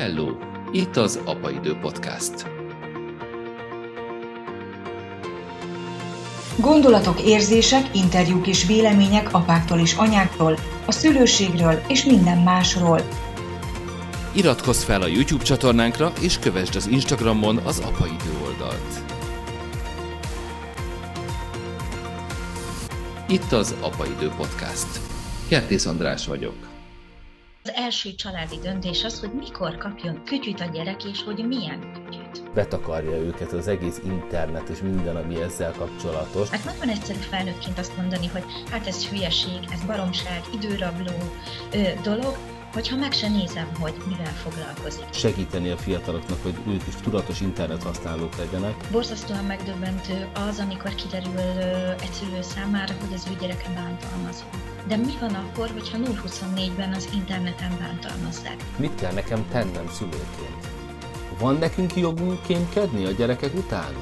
Hello! Itt az Apaidő Podcast. Gondolatok, érzések, interjúk és vélemények apáktól és anyáktól, a szülőségről és minden másról. Iratkozz fel a YouTube csatornánkra, és kövessd az Instagramon az Apaidő oldalt. Itt az Apaidő Podcast. Kertész András vagyok. Az első családi döntés az, hogy mikor kapjon kütyüt a gyerek, és hogy milyen kütyüt. Betakarja őket az egész internet és minden, ami ezzel kapcsolatos. Hát nagyon egyszerű felnőttként azt mondani, hogy hát ez hülyeség, ez baromság, időrabló ö, dolog, hogyha meg se nézem, hogy mivel foglalkozik. Segíteni a fiataloknak, hogy ők is tudatos internet használók legyenek. Borzasztóan megdöbbentő az, amikor kiderül egy szülő számára, hogy az ő gyereke bántalmazó. De mi van akkor, hogyha 0-24-ben az interneten bántalmazzák? Mit kell nekem tennem szülőként? Van nekünk jogunk kémkedni a gyerekek után?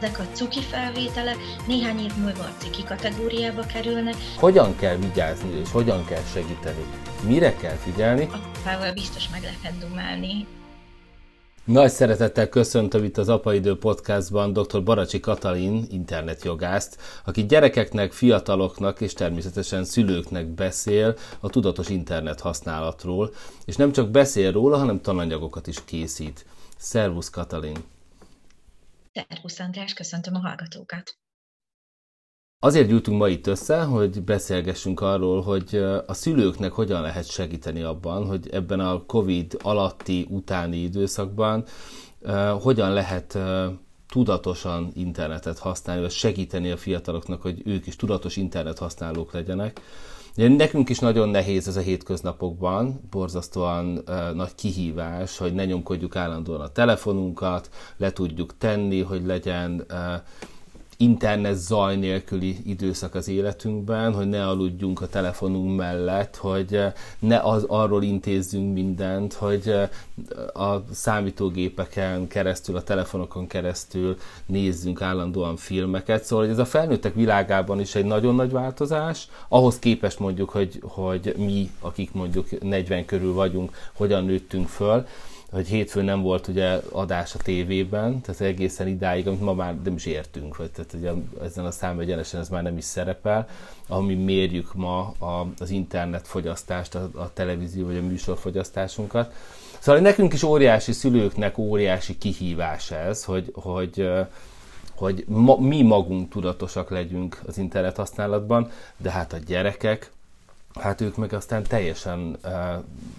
ezek a cuki felvételek néhány év múlva a ciki kategóriába kerülnek. Hogyan kell vigyázni, és hogyan kell segíteni? Mire kell figyelni? Apával biztos meg lehet dumálni. Nagy szeretettel köszöntöm itt az Apaidő podcastban dr. Baracsi Katalin, internetjogászt, aki gyerekeknek, fiataloknak és természetesen szülőknek beszél a tudatos internet használatról, és nem csak beszél róla, hanem tananyagokat is készít. Szervusz Katalin! Szervusz András, köszöntöm a hallgatókat! Azért gyűltünk ma itt össze, hogy beszélgessünk arról, hogy a szülőknek hogyan lehet segíteni abban, hogy ebben a COVID alatti, utáni időszakban hogyan lehet tudatosan internetet használni, vagy segíteni a fiataloknak, hogy ők is tudatos internet használók legyenek. Ugye nekünk is nagyon nehéz ez a hétköznapokban, borzasztóan nagy kihívás, hogy ne nyomkodjuk állandóan a telefonunkat, le tudjuk tenni, hogy legyen internet zaj nélküli időszak az életünkben, hogy ne aludjunk a telefonunk mellett, hogy eh, ne az, arról intézzünk mindent, hogy eh, a számítógépeken keresztül, a telefonokon keresztül nézzünk állandóan filmeket. Szóval ez a felnőttek világában is egy nagyon nagy változás, ahhoz képest mondjuk, hogy, hogy mi, akik mondjuk 40 körül vagyunk, hogyan nőttünk föl, hogy hétfőn nem volt ugye adás a tévében, tehát egészen idáig, amit ma már nem is értünk, vagy tehát ugye ezen a számegyenesen ez már nem is szerepel, ami mérjük ma a, az internet fogyasztást, a, a televízió vagy a műsorfogyasztásunkat. Szóval nekünk is óriási szülőknek óriási kihívás ez, hogy, hogy hogy ma, mi magunk tudatosak legyünk az internet használatban, de hát a gyerekek, hát ők meg aztán teljesen,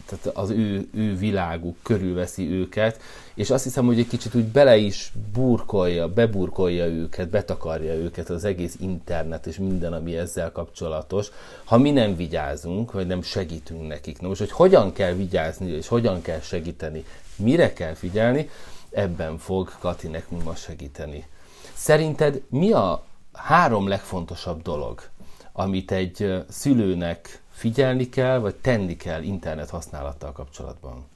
tehát az ő, ő világuk körülveszi őket, és azt hiszem, hogy egy kicsit úgy bele is burkolja, beburkolja őket, betakarja őket az egész internet és minden, ami ezzel kapcsolatos, ha mi nem vigyázunk, vagy nem segítünk nekik. Na most, hogy hogyan kell vigyázni, és hogyan kell segíteni, mire kell figyelni, ebben fog Kati nekünk ma segíteni. Szerinted mi a három legfontosabb dolog, amit egy szülőnek figyelni kell, vagy tenni kell internet használattal kapcsolatban?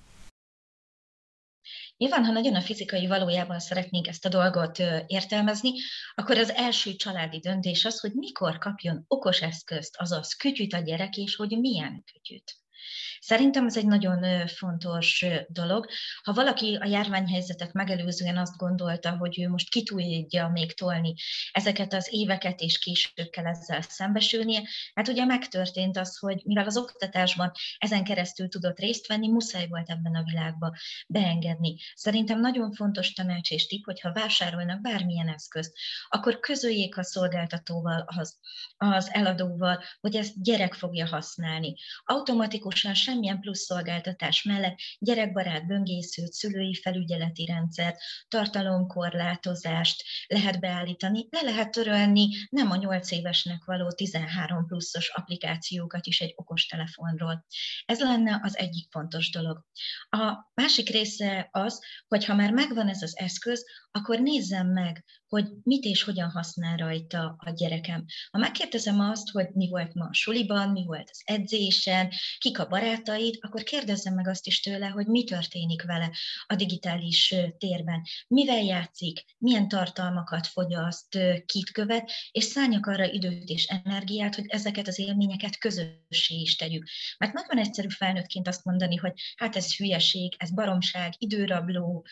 Nyilván, ha nagyon a fizikai valójában szeretnénk ezt a dolgot értelmezni, akkor az első családi döntés az, hogy mikor kapjon okos eszközt, azaz kütyüt a gyerek, és hogy milyen kütyüt. Szerintem ez egy nagyon fontos dolog. Ha valaki a járványhelyzetet megelőzően azt gondolta, hogy ő most ki tudja még tolni ezeket az éveket, és később kell ezzel szembesülnie, hát ugye megtörtént az, hogy mivel az oktatásban ezen keresztül tudott részt venni, muszáj volt ebben a világba beengedni. Szerintem nagyon fontos tanács és tipp, hogyha vásárolnak bármilyen eszközt, akkor közöljék a szolgáltatóval, az, az eladóval, hogy ezt gyerek fogja használni. Automatikusan sem semmilyen plusz szolgáltatás mellett gyerekbarát böngészőt, szülői felügyeleti rendszert, tartalomkorlátozást lehet beállítani, le lehet törölni nem a 8 évesnek való 13 pluszos applikációkat is egy okostelefonról. Ez lenne az egyik fontos dolog. A másik része az, hogy ha már megvan ez az eszköz, akkor nézzem meg, hogy mit és hogyan használ rajta a gyerekem. Ha megkérdezem azt, hogy mi volt ma a suliban, mi volt az edzésen, kik a barátaid, akkor kérdezzem meg azt is tőle, hogy mi történik vele a digitális térben, mivel játszik, milyen tartalmakat fogyaszt, kit követ, és szálljak arra időt és energiát, hogy ezeket az élményeket közössé is tegyük. Mert nagyon egyszerű felnőttként azt mondani, hogy hát ez hülyeség, ez baromság, időrabló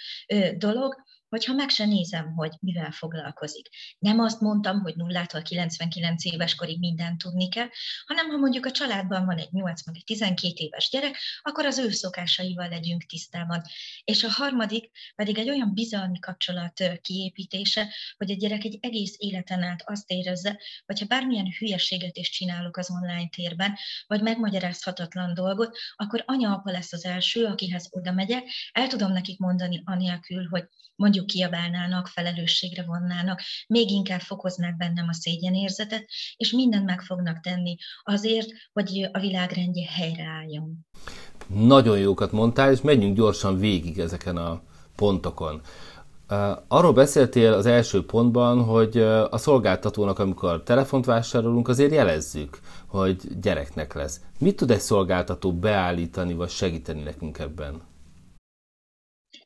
dolog, hogyha meg se nézem, hogy mivel foglalkozik. Nem azt mondtam, hogy nullától 99 éves korig mindent tudni kell, hanem ha mondjuk a családban van egy 8 meg egy 12 éves gyerek, akkor az ő szokásaival legyünk tisztában. És a harmadik pedig egy olyan bizalmi kapcsolat kiépítése, hogy a gyerek egy egész életen át azt érezze, hogyha bármilyen hülyeséget is csinálok az online térben, vagy megmagyarázhatatlan dolgot, akkor anya-apa lesz az első, akihez oda megyek, el tudom nekik mondani anélkül, hogy mondjuk kiabálnának, felelősségre vonnának, még inkább fokoznák bennem a szégyenérzetet, és mindent meg fognak tenni azért, hogy a világrendje helyreálljon. Nagyon jókat mondtál, és menjünk gyorsan végig ezeken a pontokon. Arról beszéltél az első pontban, hogy a szolgáltatónak, amikor telefont vásárolunk, azért jelezzük, hogy gyereknek lesz. Mit tud egy szolgáltató beállítani, vagy segíteni nekünk ebben?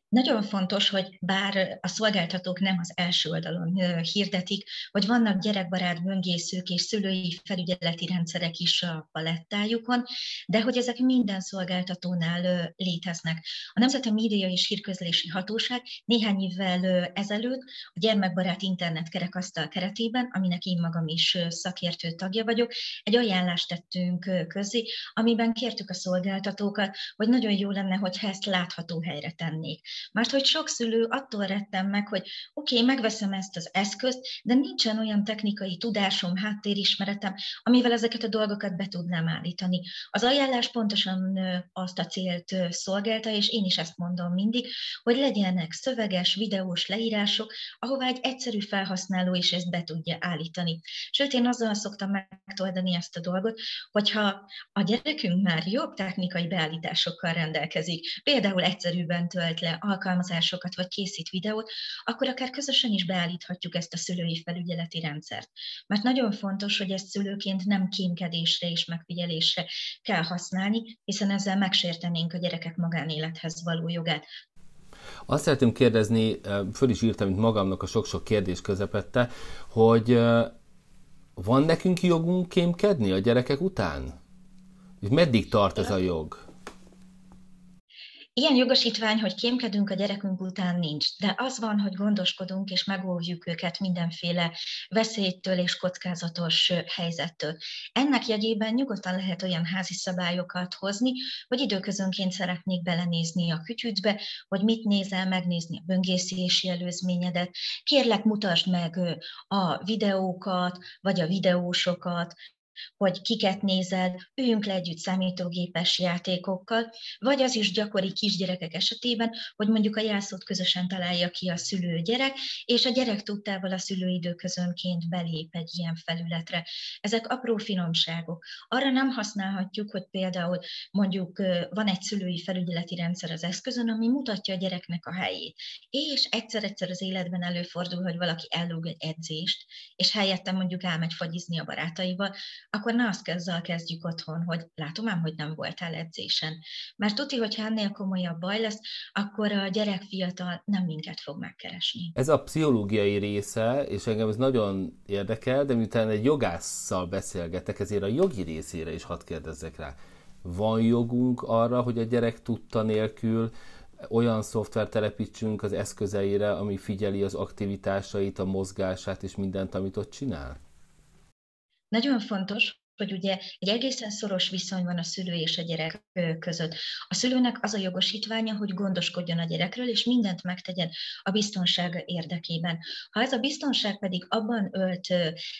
Nagyon fontos, hogy bár a szolgáltatók nem az első oldalon hirdetik, hogy vannak gyerekbarát böngészők és szülői felügyeleti rendszerek is a palettájukon, de hogy ezek minden szolgáltatónál léteznek. A Nemzeti Média és Hírközlési Hatóság néhány évvel ezelőtt a gyermekbarát internet kerekasztal keretében, aminek én magam is szakértő tagja vagyok, egy ajánlást tettünk közé, amiben kértük a szolgáltatókat, hogy nagyon jó lenne, hogyha ezt látható helyre tennék. Mert hogy sok szülő attól rettem meg, hogy oké, okay, megveszem ezt az eszközt, de nincsen olyan technikai tudásom, háttérismeretem, amivel ezeket a dolgokat be tudnám állítani. Az ajánlás pontosan azt a célt szolgálta, és én is ezt mondom mindig, hogy legyenek szöveges, videós leírások, ahová egy egyszerű felhasználó is ezt be tudja állítani. Sőt, én azzal szoktam megtoldani ezt a dolgot, hogyha a gyerekünk már jobb technikai beállításokkal rendelkezik, például egyszerűbben tölt le alkalmazásokat, vagy készít videót, akkor akár közösen is beállíthatjuk ezt a szülői felügyeleti rendszert. Mert nagyon fontos, hogy ezt szülőként nem kémkedésre és megfigyelésre kell használni, hiszen ezzel megsértenénk a gyerekek magánélethez való jogát. Azt szeretném kérdezni, föl is írtam mint magamnak a sok-sok kérdés közepette, hogy van nekünk jogunk kémkedni a gyerekek után? Meddig tart ez a jog? Ilyen jogosítvány, hogy kémkedünk a gyerekünk után nincs, de az van, hogy gondoskodunk és megóvjuk őket mindenféle veszélytől és kockázatos helyzettől. Ennek jegyében nyugodtan lehet olyan házi szabályokat hozni, hogy időközönként szeretnék belenézni a kütyütbe, hogy mit nézel, megnézni a böngészési előzményedet. Kérlek, mutasd meg a videókat, vagy a videósokat, hogy kiket nézed, üljünk le együtt számítógépes játékokkal, vagy az is gyakori kisgyerekek esetében, hogy mondjuk a jelszót közösen találja ki a szülő gyerek, és a gyerek tudtával a szülő időközönként belép egy ilyen felületre. Ezek apró finomságok. Arra nem használhatjuk, hogy például mondjuk van egy szülői felügyeleti rendszer az eszközön, ami mutatja a gyereknek a helyét. És egyszer-egyszer az életben előfordul, hogy valaki ellúg egy edzést, és helyette mondjuk elmegy fagyizni a barátaival, akkor ne azt azzal kezdjük otthon, hogy látom ám, hogy nem voltál edzésen. Mert tuti, hogyha ennél komolyabb baj lesz, akkor a gyerek fiatal nem minket fog megkeresni. Ez a pszichológiai része, és engem ez nagyon érdekel, de miután egy jogásszal beszélgetek, ezért a jogi részére is hadd kérdezzek rá. Van jogunk arra, hogy a gyerek tudta nélkül olyan szoftvert telepítsünk az eszközeire, ami figyeli az aktivitásait, a mozgását és mindent, amit ott csinál? Nagyon fontos, hogy ugye egy egészen szoros viszony van a szülő és a gyerek között. A szülőnek az a jogosítványa, hogy gondoskodjon a gyerekről, és mindent megtegyen a biztonsága érdekében. Ha ez a biztonság pedig abban ölt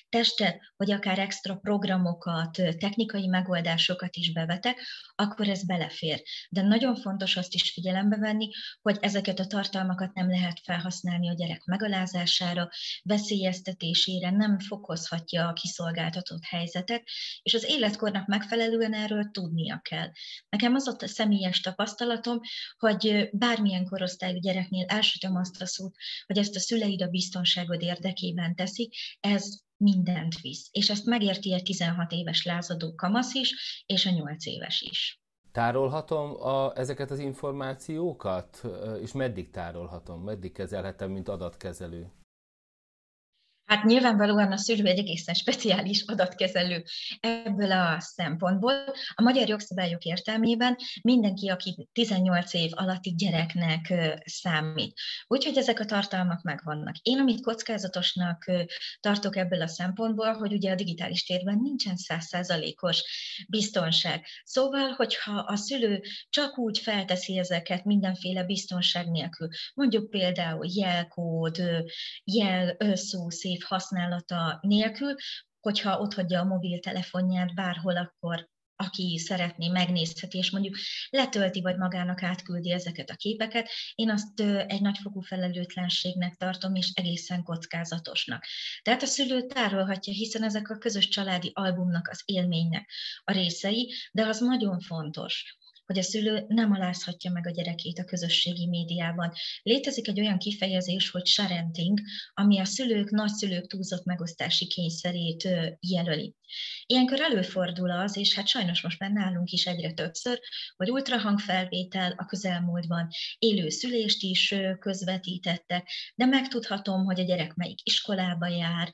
testet, vagy akár extra programokat, technikai megoldásokat is bevetek, akkor ez belefér. De nagyon fontos azt is figyelembe venni, hogy ezeket a tartalmakat nem lehet felhasználni a gyerek megalázására, veszélyeztetésére, nem fokozhatja a kiszolgáltatott helyzetet, és az életkornak megfelelően erről tudnia kell. Nekem az ott a személyes tapasztalatom, hogy bármilyen korosztályú gyereknél elsütöm azt a szót, hogy ezt a szüleid a biztonságod érdekében teszik, ez mindent visz. És ezt megérti egy 16 éves lázadó kamasz is, és a 8 éves is. Tárolhatom a, ezeket az információkat, és meddig tárolhatom, meddig kezelhetem, mint adatkezelő? Hát nyilvánvalóan a szülő egy egészen speciális adatkezelő ebből a szempontból. A magyar jogszabályok értelmében mindenki, aki 18 év alatti gyereknek számít. Úgyhogy ezek a tartalmak megvannak. Én, amit kockázatosnak tartok ebből a szempontból, hogy ugye a digitális térben nincsen százszázalékos biztonság. Szóval, hogyha a szülő csak úgy felteszi ezeket mindenféle biztonság nélkül, mondjuk például jelkód, jelszó, szép használata nélkül, hogyha ott hagyja a mobiltelefonját bárhol, akkor aki szeretné, megnézheti, és mondjuk letölti, vagy magának átküldi ezeket a képeket, én azt egy nagyfokú felelőtlenségnek tartom, és egészen kockázatosnak. Tehát a szülő tárolhatja, hiszen ezek a közös családi albumnak, az élménynek a részei, de az nagyon fontos, hogy a szülő nem alázhatja meg a gyerekét a közösségi médiában. Létezik egy olyan kifejezés, hogy sharenting, ami a szülők, nagyszülők túlzott megosztási kényszerét jelöli. Ilyenkor előfordul az, és hát sajnos most már nálunk is egyre többször, hogy ultrahangfelvétel a közelmúltban élő szülést is közvetítettek, de megtudhatom, hogy a gyerek melyik iskolába jár,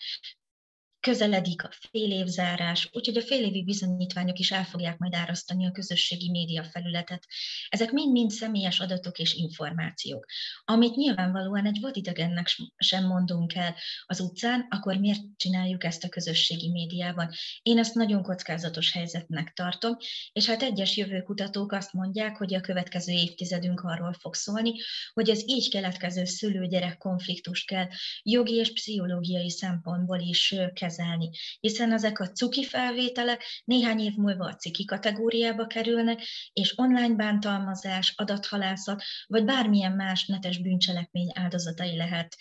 közeledik a fél évzárás, úgyhogy a fél évi bizonyítványok is el fogják majd árasztani a közösségi média felületet. Ezek mind-mind személyes adatok és információk. Amit nyilvánvalóan egy vadidegennek sem mondunk el az utcán, akkor miért csináljuk ezt a közösségi médiában? Én ezt nagyon kockázatos helyzetnek tartom, és hát egyes jövőkutatók azt mondják, hogy a következő évtizedünk arról fog szólni, hogy az így keletkező szülő-gyerek konfliktust kell jogi és pszichológiai szempontból is kezelni kezelni, hiszen ezek a cuki felvételek néhány év múlva a ciki kategóriába kerülnek, és online bántalmazás, adathalászat, vagy bármilyen más netes bűncselekmény áldozatai lehet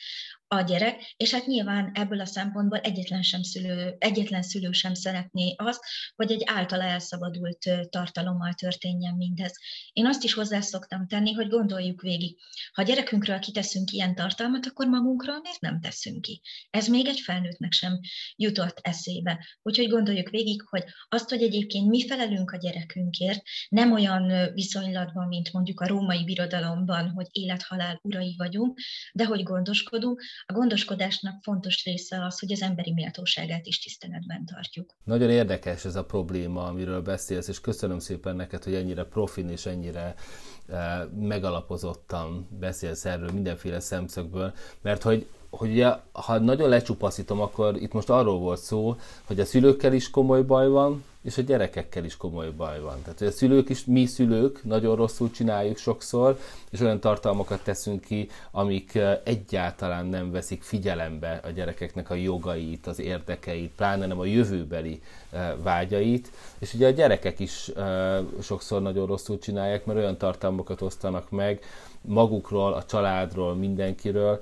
a gyerek, és hát nyilván ebből a szempontból egyetlen, sem szülő, egyetlen szülő sem szeretné azt, hogy egy általa elszabadult tartalommal történjen mindez. Én azt is hozzá szoktam tenni, hogy gondoljuk végig, ha gyerekünkről kiteszünk ilyen tartalmat, akkor magunkról miért nem teszünk ki? Ez még egy felnőttnek sem jutott eszébe. Úgyhogy gondoljuk végig, hogy azt, hogy egyébként mi felelünk a gyerekünkért, nem olyan viszonylatban, mint mondjuk a római birodalomban, hogy élethalál urai vagyunk, de hogy gondoskodunk, a gondoskodásnak fontos része az, hogy az emberi méltóságát is tiszteletben tartjuk. Nagyon érdekes ez a probléma, amiről beszélsz, és köszönöm szépen neked, hogy ennyire profin és ennyire e, megalapozottan beszélsz erről mindenféle szemszögből, mert hogy hogy ugye, ha nagyon lecsupaszítom, akkor itt most arról volt szó, hogy a szülőkkel is komoly baj van, és a gyerekekkel is komoly baj van. Tehát hogy a szülők is, mi szülők nagyon rosszul csináljuk sokszor, és olyan tartalmakat teszünk ki, amik egyáltalán nem veszik figyelembe a gyerekeknek a jogait, az érdekeit, pláne nem a jövőbeli vágyait, és ugye a gyerekek is sokszor nagyon rosszul csinálják, mert olyan tartalmakat osztanak meg magukról, a családról, mindenkiről,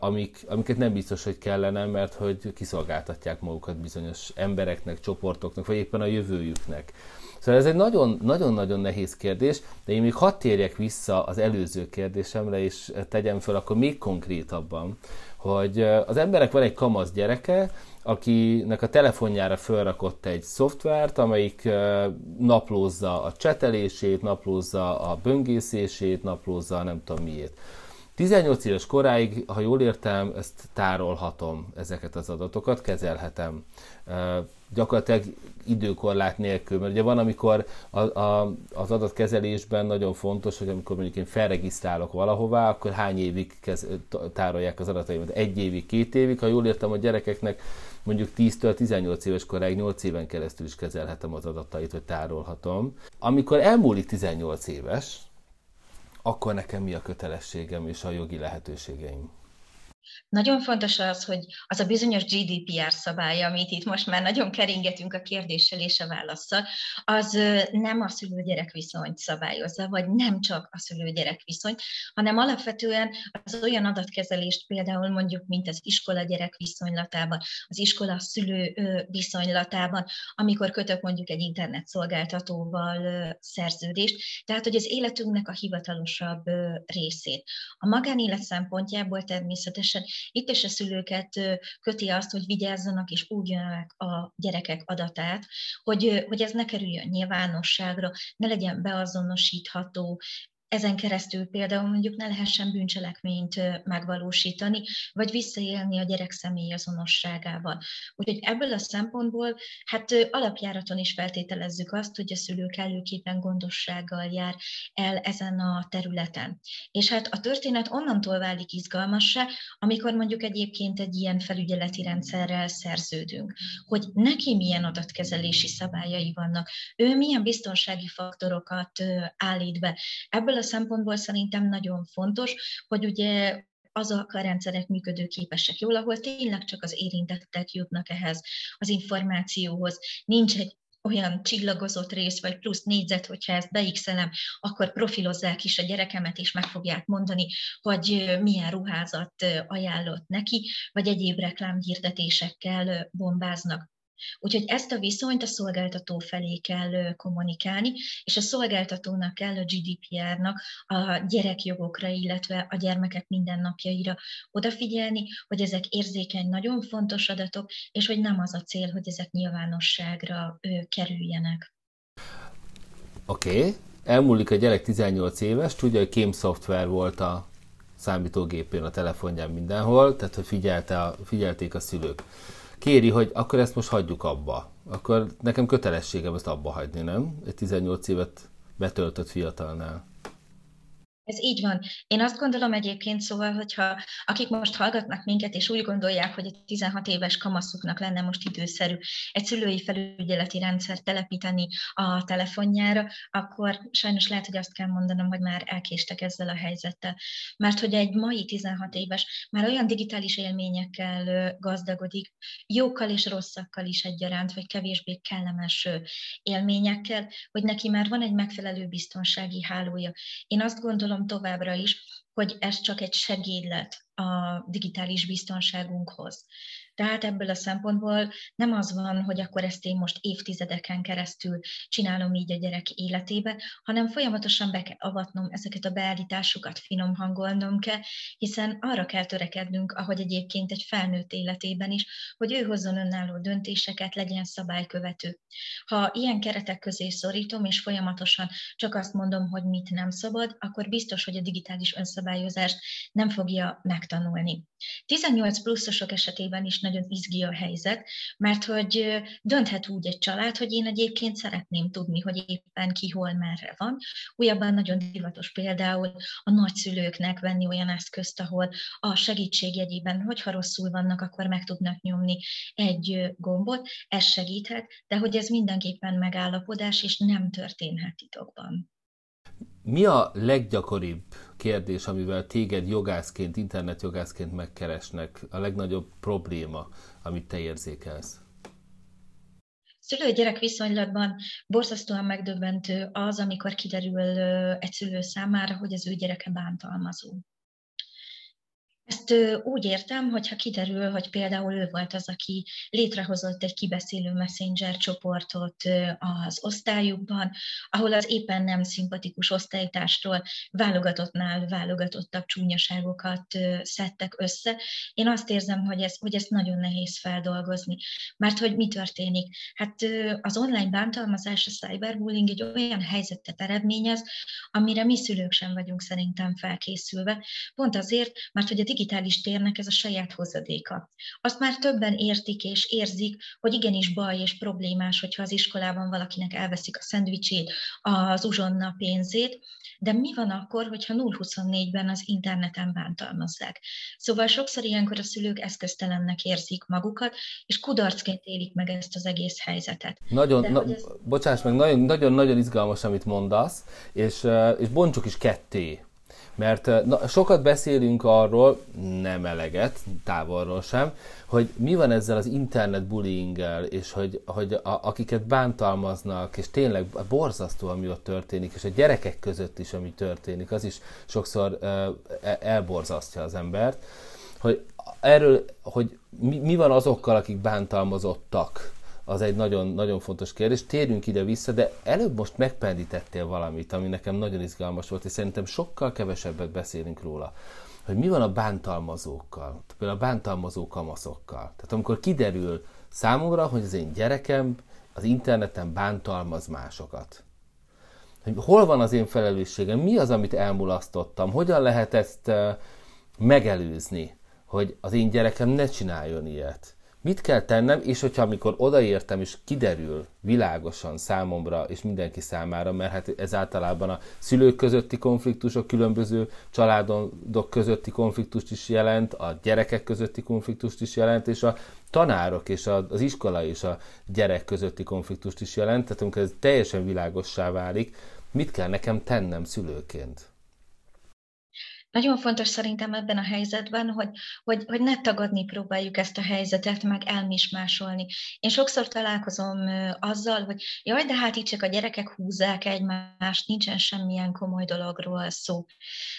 amik, amiket nem biztos, hogy kellene, mert hogy kiszolgáltatják magukat bizonyos embereknek, csoportoknak, vagy éppen a jövőjüknek. Szóval ez egy nagyon-nagyon nehéz kérdés, de én még hadd térjek vissza az előző kérdésemre, és tegyem fel akkor még konkrétabban, hogy az emberek van egy kamasz gyereke, akinek a telefonjára felrakott egy szoftvert, amelyik naplózza a csetelését, naplózza a böngészését, naplózza nem tudom miért. 18 éves koráig, ha jól értem, ezt tárolhatom, ezeket az adatokat, kezelhetem. Gyakorlatilag időkorlát nélkül, mert ugye van, amikor a, a, az adatkezelésben nagyon fontos, hogy amikor mondjuk én felregisztrálok valahová, akkor hány évig kez, tárolják az adataimat? Egy évig, két évig? Ha jól értem, a gyerekeknek mondjuk 10-től 18 éves koráig 8 éven keresztül is kezelhetem az adatait, vagy tárolhatom. Amikor elmúlik 18 éves, akkor nekem mi a kötelességem és a jogi lehetőségeim? Nagyon fontos az, hogy az a bizonyos GDPR szabály, amit itt most már nagyon keringetünk a kérdéssel és a válaszsal, az nem a szülő-gyerek viszonyt szabályozza, vagy nem csak a szülő-gyerek viszony, hanem alapvetően az olyan adatkezelést például mondjuk, mint az iskola-gyerek viszonylatában, az iskola-szülő viszonylatában, amikor kötök mondjuk egy internetszolgáltatóval szerződést, tehát hogy az életünknek a hivatalosabb részét. A magánélet szempontjából természetesen itt is a szülőket köti azt, hogy vigyázzanak és úgyanak a gyerekek adatát, hogy, hogy ez ne kerüljön nyilvánosságra, ne legyen beazonosítható, ezen keresztül például mondjuk ne lehessen bűncselekményt megvalósítani, vagy visszaélni a gyerek személyi azonosságával. Úgyhogy ebből a szempontból hát alapjáraton is feltételezzük azt, hogy a szülő kellőképpen gondossággal jár el ezen a területen. És hát a történet onnantól válik izgalmassá, amikor mondjuk egyébként egy ilyen felügyeleti rendszerrel szerződünk, hogy neki milyen adatkezelési szabályai vannak, ő milyen biztonsági faktorokat állít be. Ebből a szempontból szerintem nagyon fontos, hogy ugye azok a rendszerek működőképesek jól, ahol tényleg csak az érintettek jutnak ehhez az információhoz. Nincs egy olyan csillagozott rész, vagy plusz négyzet, hogyha ezt beixelem, akkor profilozzák is a gyerekemet, és meg fogják mondani, hogy milyen ruházat ajánlott neki, vagy egyéb reklámhirdetésekkel bombáznak. Úgyhogy ezt a viszonyt a szolgáltató felé kell kommunikálni, és a szolgáltatónak kell a GDPR-nak a gyerekjogokra, illetve a gyermekek mindennapjaira odafigyelni, hogy ezek érzékeny, nagyon fontos adatok, és hogy nem az a cél, hogy ezek nyilvánosságra kerüljenek. Oké, okay. elmúlik a gyerek 18 éves, tudja, hogy kém szoftver volt a számítógépén, a telefonján mindenhol, tehát hogy figyelte a, figyelték a szülők kéri, hogy akkor ezt most hagyjuk abba. Akkor nekem kötelességem ezt abba hagyni, nem? Egy 18 évet betöltött fiatalnál. Ez így van. Én azt gondolom egyébként, szóval, hogyha akik most hallgatnak minket, és úgy gondolják, hogy egy 16 éves kamaszuknak lenne most időszerű egy szülői felügyeleti rendszer telepíteni a telefonjára, akkor sajnos lehet, hogy azt kell mondanom, hogy már elkéstek ezzel a helyzettel. Mert hogy egy mai 16 éves már olyan digitális élményekkel gazdagodik, jókkal és rosszakkal is egyaránt, vagy kevésbé kellemes élményekkel, hogy neki már van egy megfelelő biztonsági hálója. Én azt gondolom, gondolom továbbra is, hogy ez csak egy segédlet a digitális biztonságunkhoz. Tehát ebből a szempontból nem az van, hogy akkor ezt én most évtizedeken keresztül csinálom így a gyerek életébe, hanem folyamatosan be kell avatnom ezeket a beállításokat, finom hangolnom kell, hiszen arra kell törekednünk, ahogy egyébként egy felnőtt életében is, hogy ő hozzon önálló döntéseket, legyen szabálykövető. Ha ilyen keretek közé szorítom, és folyamatosan csak azt mondom, hogy mit nem szabad, akkor biztos, hogy a digitális önszabályozást nem fogja megtanulni. 18 pluszosok esetében is nagyon izgi a helyzet, mert hogy dönthet úgy egy család, hogy én egyébként szeretném tudni, hogy éppen ki hol merre van. Újabban nagyon divatos például a nagyszülőknek venni olyan eszközt, ahol a segítség jegyében, hogyha rosszul vannak, akkor meg tudnak nyomni egy gombot, ez segíthet, de hogy ez mindenképpen megállapodás, és nem történhet titokban. Mi a leggyakoribb kérdés, amivel téged jogászként, internetjogászként megkeresnek, a legnagyobb probléma, amit te érzékelsz? Szülő-gyerek viszonylatban borzasztóan megdöbbentő az, amikor kiderül egy szülő számára, hogy az ő gyereke bántalmazó. Ezt úgy értem, hogyha kiderül, hogy például ő volt az, aki létrehozott egy kibeszélő messenger csoportot az osztályukban, ahol az éppen nem szimpatikus osztálytástól válogatottnál válogatottabb csúnyaságokat szedtek össze. Én azt érzem, hogy, ez, hogy ezt nagyon nehéz feldolgozni. Mert hogy mi történik? Hát az online bántalmazás, a cyberbullying egy olyan helyzetet eredményez, amire mi szülők sem vagyunk szerintem felkészülve. Pont azért, mert hogy a digitális térnek ez a saját hozadéka. Azt már többen értik és érzik, hogy igenis baj és problémás, hogyha az iskolában valakinek elveszik a szendvicsét, az uzsonna pénzét, de mi van akkor, hogyha 0-24-ben az interneten bántalmazzák? Szóval sokszor ilyenkor a szülők eszköztelennek érzik magukat, és kudarcként élik meg ezt az egész helyzetet. Nagyon, na, ez... bocsáss meg, nagyon-nagyon izgalmas, amit mondasz, és, és bontsuk is ketté Mert na, sokat beszélünk arról, nem eleget, távolról sem, hogy mi van ezzel az internet bullyinggel, és hogy, hogy a, akiket bántalmaznak, és tényleg borzasztó, ami ott történik, és a gyerekek között is, ami történik, az is sokszor uh, elborzasztja az embert, hogy erről, hogy mi, mi van azokkal, akik bántalmazottak, az egy nagyon, nagyon fontos kérdés. Térjünk ide vissza, de előbb most megpendítettél valamit, ami nekem nagyon izgalmas volt, és szerintem sokkal kevesebbet beszélünk róla hogy mi van a bántalmazókkal, például a bántalmazó kamaszokkal. Tehát amikor kiderül számomra, hogy az én gyerekem az interneten bántalmaz másokat. Hogy hol van az én felelősségem, mi az, amit elmulasztottam, hogyan lehet ezt megelőzni, hogy az én gyerekem ne csináljon ilyet. Mit kell tennem, és hogyha amikor odaértem, és kiderül világosan számomra és mindenki számára, mert hát ez általában a szülők közötti konfliktus, a különböző családok közötti konfliktust is jelent, a gyerekek közötti konfliktust is jelent, és a tanárok és az iskola és a gyerek közötti konfliktust is jelent, tehát amikor ez teljesen világossá válik, mit kell nekem tennem szülőként? Nagyon fontos szerintem ebben a helyzetben, hogy, hogy, hogy ne tagadni próbáljuk ezt a helyzetet, meg elmismásolni. Én sokszor találkozom azzal, hogy jaj, de hát itt csak a gyerekek húzzák egymást, nincsen semmilyen komoly dologról szó.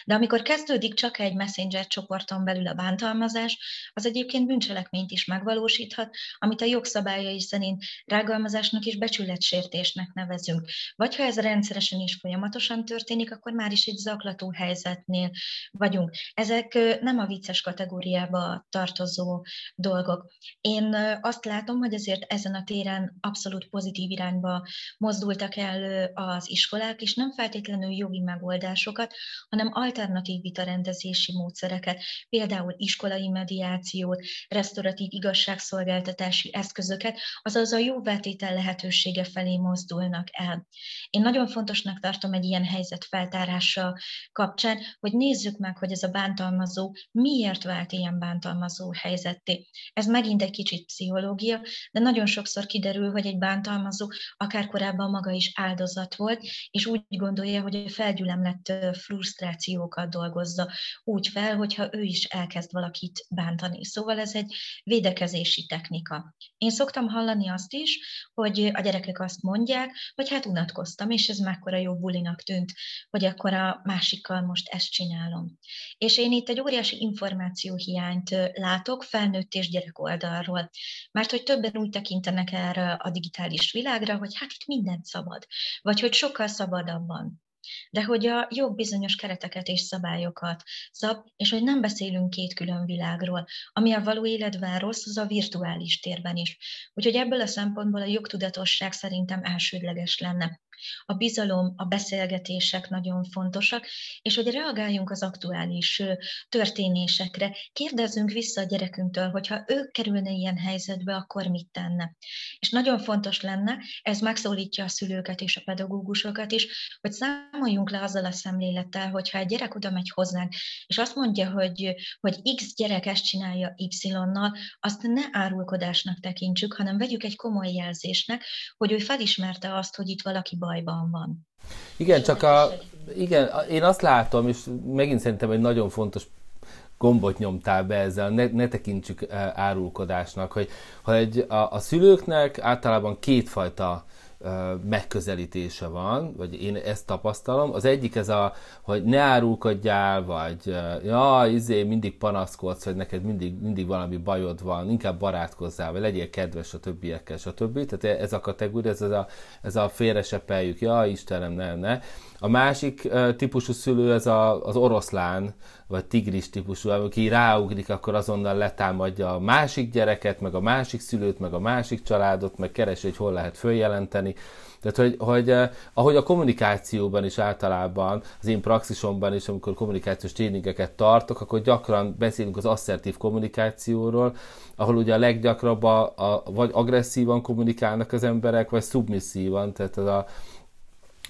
De amikor kezdődik csak egy messenger csoporton belül a bántalmazás, az egyébként bűncselekményt is megvalósíthat, amit a jogszabályai szerint rágalmazásnak és becsületsértésnek nevezünk. Vagy ha ez rendszeresen és folyamatosan történik, akkor már is egy zaklató helyzetnél vagyunk. Ezek nem a vicces kategóriába tartozó dolgok. Én azt látom, hogy azért ezen a téren abszolút pozitív irányba mozdultak el az iskolák, és nem feltétlenül jogi megoldásokat, hanem alternatív vitarendezési módszereket, például iskolai mediációt, restauratív igazságszolgáltatási eszközöket, azaz a jó vetétel lehetősége felé mozdulnak el. Én nagyon fontosnak tartom egy ilyen helyzet feltárása kapcsán, hogy nézzük nézzük meg, hogy ez a bántalmazó miért vált ilyen bántalmazó helyzetté. Ez megint egy kicsit pszichológia, de nagyon sokszor kiderül, hogy egy bántalmazó akár korábban maga is áldozat volt, és úgy gondolja, hogy a felgyülemlett frusztrációkat dolgozza úgy fel, hogyha ő is elkezd valakit bántani. Szóval ez egy védekezési technika. Én szoktam hallani azt is, hogy a gyerekek azt mondják, hogy hát unatkoztam, és ez mekkora jó bulinak tűnt, hogy akkor a másikkal most ezt csinálom tartalom. És én itt egy óriási információhiányt látok felnőtt és gyerek oldalról, mert hogy többen úgy tekintenek erre a digitális világra, hogy hát itt mindent szabad, vagy hogy sokkal szabadabban de hogy a jog bizonyos kereteket és szabályokat szab, és hogy nem beszélünk két külön világról. Ami a való életben rossz, az a virtuális térben is. Úgyhogy ebből a szempontból a jogtudatosság szerintem elsődleges lenne a bizalom, a beszélgetések nagyon fontosak, és hogy reagáljunk az aktuális történésekre, kérdezzünk vissza a gyerekünktől, hogyha ő kerülne ilyen helyzetbe, akkor mit tenne. És nagyon fontos lenne, ez megszólítja a szülőket és a pedagógusokat is, hogy számoljunk le azzal a szemlélettel, hogyha egy gyerek oda megy hozzánk, és azt mondja, hogy, hogy X gyerek ezt csinálja Y-nal, azt ne árulkodásnak tekintsük, hanem vegyük egy komoly jelzésnek, hogy ő felismerte azt, hogy itt valaki baj bajban van. Igen, csak a, igen, én azt látom, és megint szerintem egy nagyon fontos gombot nyomtál be ezzel, ne, ne tekintsük eh, árulkodásnak, hogy, hogy a, a szülőknek általában kétfajta megközelítése van, vagy én ezt tapasztalom. Az egyik ez a, hogy ne árulkodjál, vagy ja, izé, mindig panaszkodsz, vagy neked mindig, mindig valami bajod van, inkább barátkozzál, vagy legyél kedves a többiekkel, stb. Tehát ez a kategória, ez a, ez a félresepeljük, ja, Istenem, ne, ne. A másik típusú szülő ez a, az oroszlán, vagy tigris típusú, aki ráugrik, akkor azonnal letámadja a másik gyereket, meg a másik szülőt, meg a másik családot, meg keresi, hogy hol lehet följelenteni. Tehát, hogy, hogy ahogy a kommunikációban is általában, az én praxisomban is, amikor kommunikációs tréningeket tartok, akkor gyakran beszélünk az asszertív kommunikációról, ahol ugye a leggyakrabb a, a, vagy agresszívan kommunikálnak az emberek, vagy szubmisszívan, tehát az a,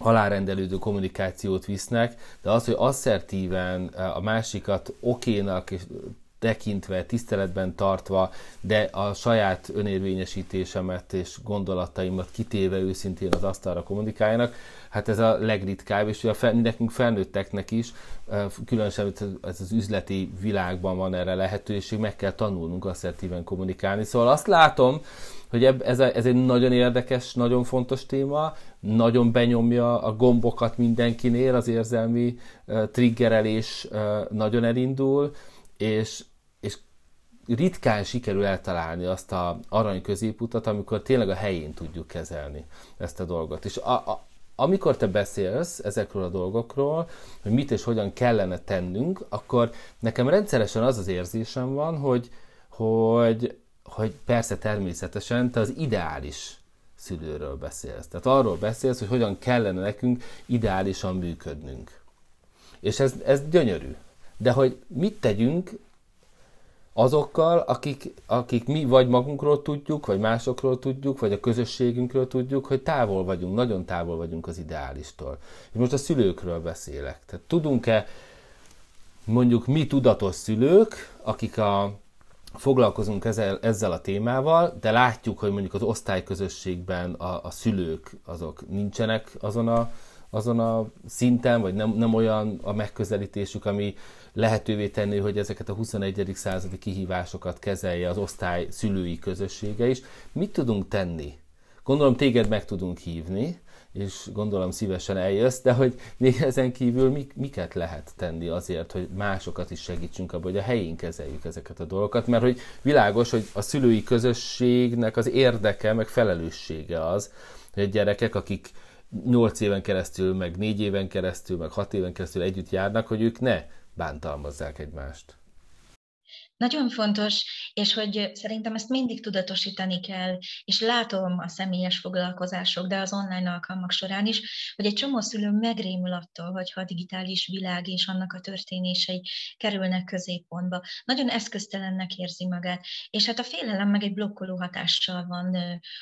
alárendelődő kommunikációt visznek, de az, hogy asszertíven eh, a másikat okénak és tekintve, tiszteletben tartva, de a saját önérvényesítésemet és gondolataimat kitéve őszintén az asztalra kommunikáljanak, hát ez a legritkább, és ugye fel, nekünk felnőtteknek is, különösen ez az üzleti világban van erre lehetőség, meg kell tanulnunk asszertíven kommunikálni. Szóval azt látom, hogy ez, a, ez egy nagyon érdekes, nagyon fontos téma, nagyon benyomja a gombokat mindenkinél, az érzelmi uh, triggerelés uh, nagyon elindul, és, és ritkán sikerül eltalálni azt a arany középutat, amikor tényleg a helyén tudjuk kezelni ezt a dolgot. És a, a, amikor te beszélsz ezekről a dolgokról, hogy mit és hogyan kellene tennünk, akkor nekem rendszeresen az az érzésem van, hogy, hogy, hogy persze természetesen te az ideális szülőről beszélsz. Tehát arról beszélsz, hogy hogyan kellene nekünk ideálisan működnünk. És ez, ez gyönyörű. De hogy mit tegyünk azokkal, akik, akik mi vagy magunkról tudjuk, vagy másokról tudjuk, vagy a közösségünkről tudjuk, hogy távol vagyunk, nagyon távol vagyunk az ideálistól. És most a szülőkről beszélek. Tehát tudunk-e mondjuk mi tudatos szülők, akik a, foglalkozunk ezzel, ezzel a témával, de látjuk, hogy mondjuk az osztályközösségben a, a szülők azok nincsenek azon a, azon a szinten, vagy nem, nem olyan a megközelítésük, ami lehetővé tenni, hogy ezeket a 21. századi kihívásokat kezelje az osztály szülői közössége is. Mit tudunk tenni? Gondolom téged meg tudunk hívni, és gondolom szívesen eljössz, de hogy még ezen kívül mik, miket lehet tenni azért, hogy másokat is segítsünk abban, hogy a helyén kezeljük ezeket a dolgokat, mert hogy világos, hogy a szülői közösségnek az érdeke, meg felelőssége az, hogy a gyerekek, akik 8 éven keresztül, meg 4 éven keresztül, meg 6 éven keresztül együtt járnak, hogy ők ne bántalmazzák egymást. Nagyon fontos, és hogy szerintem ezt mindig tudatosítani kell, és látom a személyes foglalkozások, de az online alkalmak során is, hogy egy csomó szülő megrémül attól, hogyha a digitális világ és annak a történései kerülnek középpontba. Nagyon eszköztelennek érzi magát, és hát a félelem meg egy blokkoló hatással van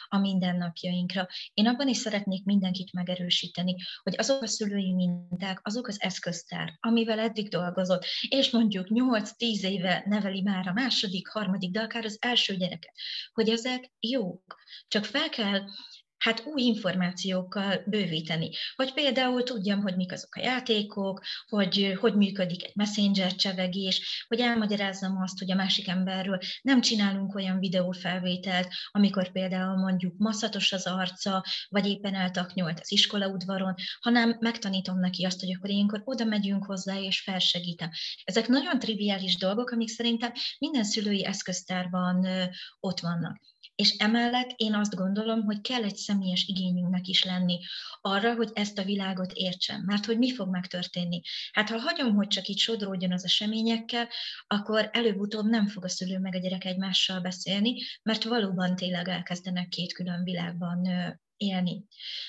a mindennapjainkra. Én abban is szeretnék mindenkit megerősíteni, hogy azok a szülői minták, azok az eszköztár, amivel eddig dolgozott, és mondjuk 8-10 éve neveli már a második, harmadik, de akár az első gyereket, hogy ezek jók. Csak fel kell hát új információkkal bővíteni. Hogy például tudjam, hogy mik azok a játékok, hogy hogy működik egy messenger csevegés, hogy elmagyarázzam azt, hogy a másik emberről nem csinálunk olyan videófelvételt, amikor például mondjuk maszatos az arca, vagy éppen eltaknyolt az iskolaudvaron, hanem megtanítom neki azt, hogy akkor ilyenkor oda megyünk hozzá, és felsegítem. Ezek nagyon triviális dolgok, amik szerintem minden szülői eszköztárban ott vannak. És emellett én azt gondolom, hogy kell egy személyes igényünknek is lenni arra, hogy ezt a világot értsem. Mert hogy mi fog megtörténni? Hát ha hagyom, hogy csak így sodródjon az eseményekkel, akkor előbb-utóbb nem fog a szülő meg a gyerek egymással beszélni, mert valóban tényleg elkezdenek két külön világban élni.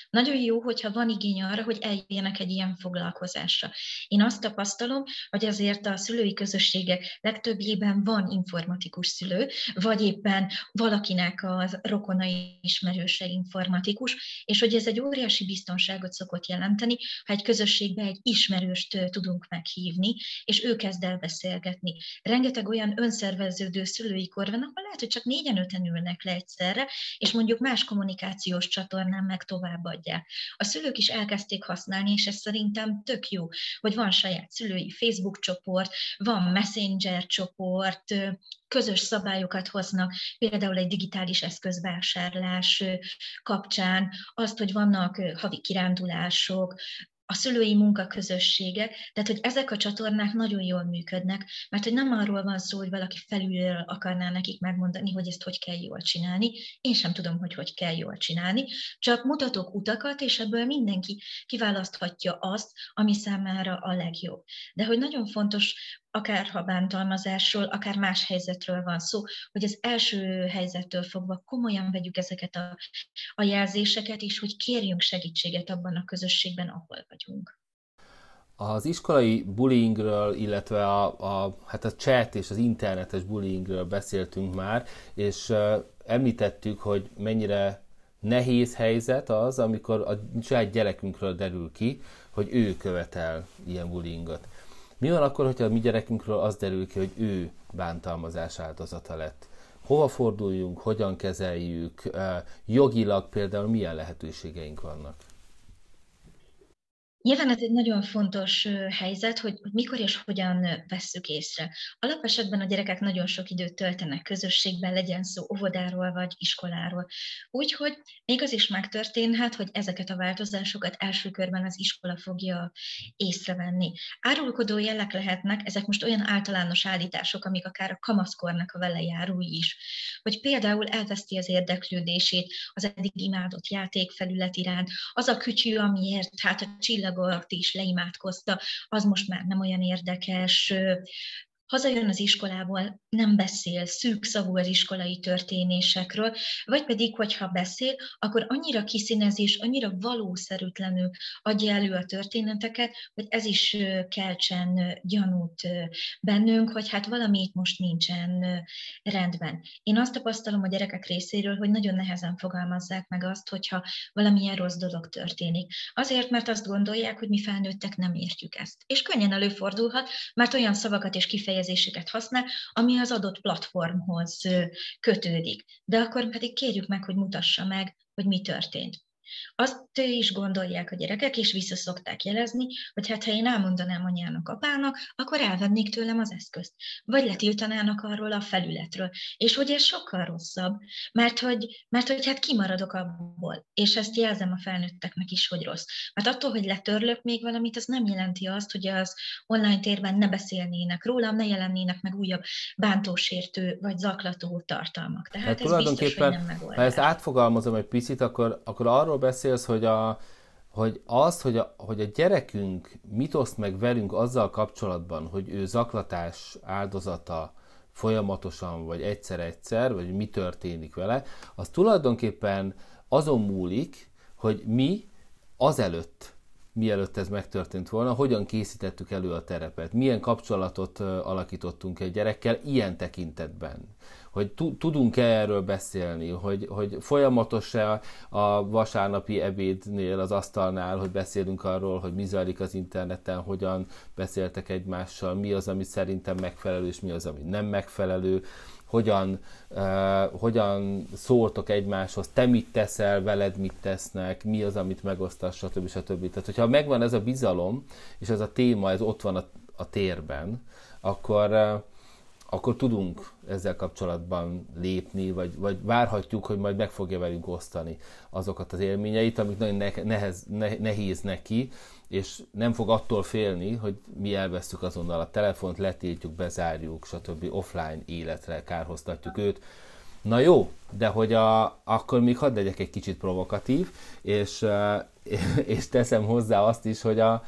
Nagyon jó, hogyha van igény arra, hogy eljönnek egy ilyen foglalkozásra. Én azt tapasztalom, hogy azért a szülői közösségek legtöbbjében van informatikus szülő, vagy éppen valakinek a rokonai ismerőse informatikus, és hogy ez egy óriási biztonságot szokott jelenteni, ha egy közösségbe egy ismerőst tudunk meghívni, és ő kezd el beszélgetni. Rengeteg olyan önszerveződő szülői kor van, ahol lehet, hogy csak négyen-öten ülnek le egyszerre, és mondjuk más kommunikációs csatornák csatornán meg továbbadják. A szülők is elkezdték használni, és ez szerintem tök jó, hogy van saját szülői Facebook csoport, van Messenger csoport, közös szabályokat hoznak, például egy digitális eszközvásárlás kapcsán, azt, hogy vannak havi kirándulások, a szülői munkaközössége, tehát hogy ezek a csatornák nagyon jól működnek, mert hogy nem arról van szó, hogy valaki felülről akarná nekik megmondani, hogy ezt hogy kell jól csinálni, én sem tudom, hogy hogy kell jól csinálni, csak mutatok utakat, és ebből mindenki kiválaszthatja azt, ami számára a legjobb. De hogy nagyon fontos akár ha bántalmazásról, akár más helyzetről van szó, hogy az első helyzettől fogva komolyan vegyük ezeket a, a jelzéseket, és hogy kérjünk segítséget abban a közösségben, ahol vagyunk. Az iskolai bullyingről, illetve a, a, hát a chat és az internetes bullyingről beszéltünk már, és uh, említettük, hogy mennyire nehéz helyzet az, amikor a saját gyerekünkről derül ki, hogy ő követel ilyen bullyingot. Mi van akkor, hogyha a mi gyerekünkről az derül ki, hogy ő bántalmazás áldozata lett? Hova forduljunk, hogyan kezeljük, jogilag például milyen lehetőségeink vannak? Nyilván ez egy nagyon fontos helyzet, hogy, mikor és hogyan vesszük észre. Alapesetben a gyerekek nagyon sok időt töltenek közösségben, legyen szó óvodáról vagy iskoláról. Úgyhogy még az is megtörténhet, hogy ezeket a változásokat első körben az iskola fogja észrevenni. Árulkodó jelek lehetnek, ezek most olyan általános állítások, amik akár a kamaszkornak a velejárói is. Hogy például elveszti az érdeklődését az eddig imádott játékfelület iránt, az a kütyű, amiért hát a csillag csillagot is leimádkozta, az most már nem olyan érdekes, hazajön az iskolából, nem beszél szűkszavú az iskolai történésekről, vagy pedig, hogyha beszél, akkor annyira kiszínezi és annyira valószerűtlenül adja elő a történeteket, hogy ez is keltsen gyanút bennünk, hogy hát valami itt most nincsen rendben. Én azt tapasztalom a gyerekek részéről, hogy nagyon nehezen fogalmazzák meg azt, hogyha valamilyen rossz dolog történik. Azért, mert azt gondolják, hogy mi felnőttek nem értjük ezt. És könnyen előfordulhat, mert olyan szavakat és kifejezéseket kifejezéseket használ, ami az adott platformhoz kötődik. De akkor pedig kérjük meg, hogy mutassa meg, hogy mi történt. Azt is gondolják a gyerekek, és vissza szokták jelezni, hogy hát ha én elmondanám anyának, apának, akkor elvennék tőlem az eszközt. Vagy letiltanának arról a felületről. És hogy ez sokkal rosszabb, mert hogy, mert hogy hát kimaradok abból. És ezt jelzem a felnőtteknek is, hogy rossz. Mert attól, hogy letörlök még valamit, az nem jelenti azt, hogy az online térben ne beszélnének rólam, ne jelennének meg újabb bántósértő vagy zaklató tartalmak. Tehát hát ez biztos, hogy nem megoldás. Ha ezt átfogalmazom egy picit, akkor, akkor arról beszélsz, hogy, a, hogy az, hogy a, hogy a gyerekünk mit oszt meg velünk azzal kapcsolatban, hogy ő zaklatás áldozata folyamatosan, vagy egyszer-egyszer, vagy mi történik vele, az tulajdonképpen azon múlik, hogy mi azelőtt, mielőtt ez megtörtént volna, hogyan készítettük elő a terepet, milyen kapcsolatot alakítottunk egy gyerekkel ilyen tekintetben hogy tudunk-e erről beszélni, hogy, hogy folyamatos-e a vasárnapi ebédnél, az asztalnál, hogy beszélünk arról, hogy mi zajlik az interneten, hogyan beszéltek egymással, mi az, ami szerintem megfelelő, és mi az, ami nem megfelelő, hogyan, uh, hogyan szóltok egymáshoz, te mit teszel, veled mit tesznek, mi az, amit megosztasz, stb. stb. Tehát, hogyha megvan ez a bizalom, és ez a téma, ez ott van a, a térben, akkor, uh, akkor tudunk ezzel kapcsolatban lépni, vagy, vagy várhatjuk, hogy majd meg fogja velünk osztani azokat az élményeit, amik nagyon nehez, ne, nehéz neki, és nem fog attól félni, hogy mi elvesztük azonnal a telefont, letiltjuk, bezárjuk, stb. offline életre kárhoztatjuk őt. Na jó, de hogy a, akkor még hadd legyek egy kicsit provokatív, és, és teszem hozzá azt is, hogy, a,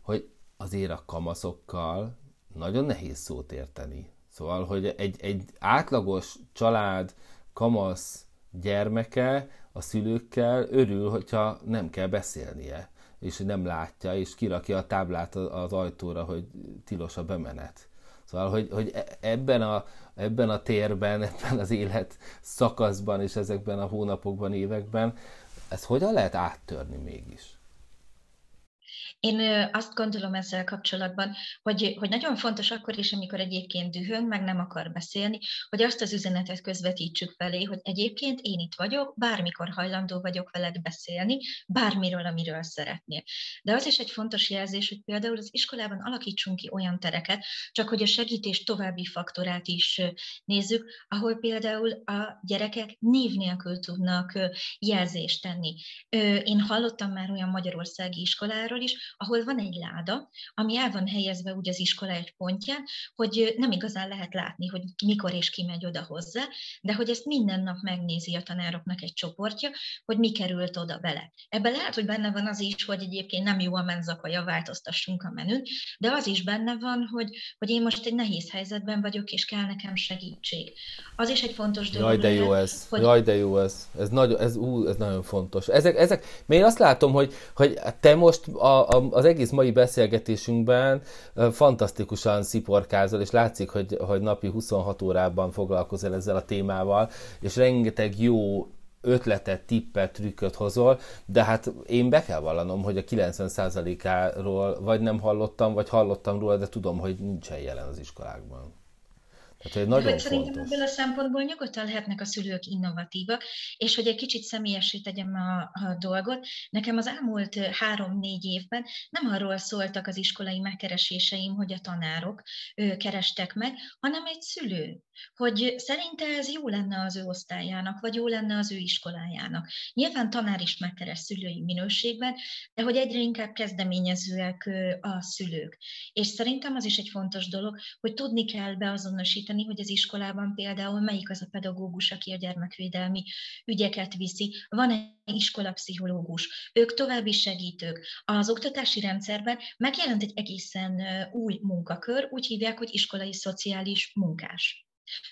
hogy azért a kamaszokkal nagyon nehéz szót érteni. Szóval, hogy egy, egy átlagos család, kamasz gyermeke a szülőkkel örül, hogyha nem kell beszélnie, és nem látja, és kirakja a táblát az ajtóra, hogy tilos a bemenet. Szóval, hogy, hogy e, ebben a, ebben a térben, ebben az élet szakaszban és ezekben a hónapokban, években, ezt hogyan lehet áttörni mégis? Én azt gondolom ezzel kapcsolatban, hogy, hogy nagyon fontos akkor is, amikor egyébként dühön, meg nem akar beszélni, hogy azt az üzenetet közvetítsük felé, hogy egyébként én itt vagyok, bármikor hajlandó vagyok veled beszélni, bármiről, amiről szeretnél. De az is egy fontos jelzés, hogy például az iskolában alakítsunk ki olyan tereket, csak hogy a segítés további faktorát is nézzük, ahol például a gyerekek név nélkül tudnak jelzést tenni. Én hallottam már olyan magyarországi iskoláról is, ahol van egy láda, ami el van helyezve úgy az iskola egy pontján, hogy nem igazán lehet látni, hogy mikor és ki megy oda hozzá, de hogy ezt minden nap megnézi a tanároknak egy csoportja, hogy mi került oda bele. Ebben lehet, hogy benne van az is, hogy egyébként nem jó a menzakaja, változtassunk a menün, de az is benne van, hogy, hogy én most egy nehéz helyzetben vagyok, és kell nekem segítség. Az is egy fontos dolog. Jaj, de jó lehet, ez. Hogy... Jaj, de jó ez. Ez, nagy, ez, ú, ez nagyon fontos. Ezek, ezek, én azt látom, hogy, hogy te most a, a az egész mai beszélgetésünkben fantasztikusan sziporkázol, és látszik, hogy, hogy napi 26 órában foglalkozol ezzel a témával, és rengeteg jó ötletet, tippet, trükköt hozol, de hát én be kell vallanom, hogy a 90%-áról vagy nem hallottam, vagy hallottam róla, de tudom, hogy nincsen jelen az iskolákban. Tehát, hogy nagyon hogy szerintem ebből a szempontból nyugodtan lehetnek a szülők innovatívak, és hogy egy kicsit személyesé tegyem a, a dolgot, nekem az elmúlt három-négy évben nem arról szóltak az iskolai megkereséseim, hogy a tanárok ő, kerestek meg, hanem egy szülő, hogy szerinte ez jó lenne az ő osztályának, vagy jó lenne az ő iskolájának. Nyilván tanár is megkeres szülői minőségben, de hogy egyre inkább kezdeményezőek a szülők. És szerintem az is egy fontos dolog, hogy tudni kell beazonosítani, megérteni, hogy az iskolában például melyik az a pedagógus, aki a gyermekvédelmi ügyeket viszi. Van egy iskolapszichológus, ők további segítők. Az oktatási rendszerben megjelent egy egészen új munkakör, úgy hívják, hogy iskolai szociális munkás.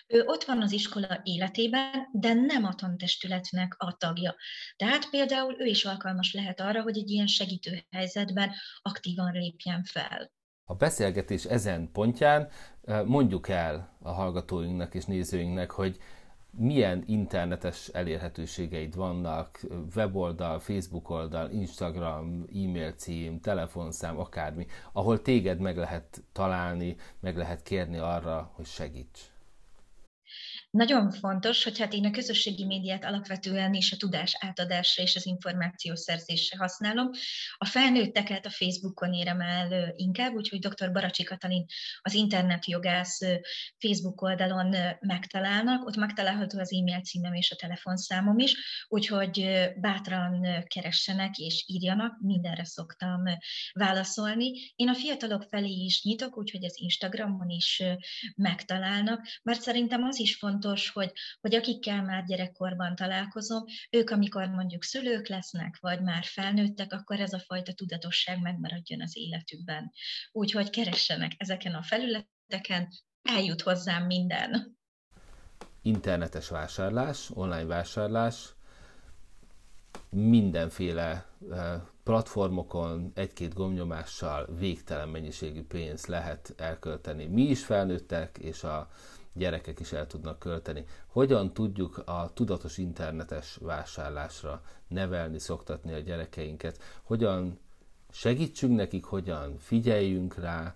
Ő ott van az iskola életében, de nem a tantestületnek a tagja. Tehát például ő is alkalmas lehet arra, hogy egy ilyen segítő helyzetben aktívan lépjen fel. A beszélgetés ezen pontján mondjuk el a hallgatóinknak és nézőinknek, hogy milyen internetes elérhetőségeid vannak, weboldal, Facebook oldal, Instagram, e-mail cím, telefonszám, akármi, ahol téged meg lehet találni, meg lehet kérni arra, hogy segíts. Nagyon fontos, hogy hát én a közösségi médiát alapvetően is a tudás átadásra és az információ szerzésre használom. A felnőtteket a Facebookon érem el inkább, úgyhogy dr. Baracsi Katalin az internetjogász Facebook oldalon megtalálnak, ott megtalálható az e-mail címem és a telefonszámom is, úgyhogy bátran keressenek és írjanak, mindenre szoktam válaszolni. Én a fiatalok felé is nyitok, úgyhogy az Instagramon is megtalálnak, mert szerintem az is fontos, fontos, hogy, hogy akikkel már gyerekkorban találkozom, ők amikor mondjuk szülők lesznek, vagy már felnőttek, akkor ez a fajta tudatosság megmaradjon az életükben. Úgyhogy keressenek ezeken a felületeken, eljut hozzám minden. Internetes vásárlás, online vásárlás, mindenféle eh, platformokon egy-két gomnyomással végtelen mennyiségű pénzt lehet elkölteni. Mi is felnőttek, és a gyerekek is el tudnak költeni. Hogyan tudjuk a tudatos internetes vásárlásra nevelni, szoktatni a gyerekeinket? Hogyan segítsünk nekik, hogyan figyeljünk rá,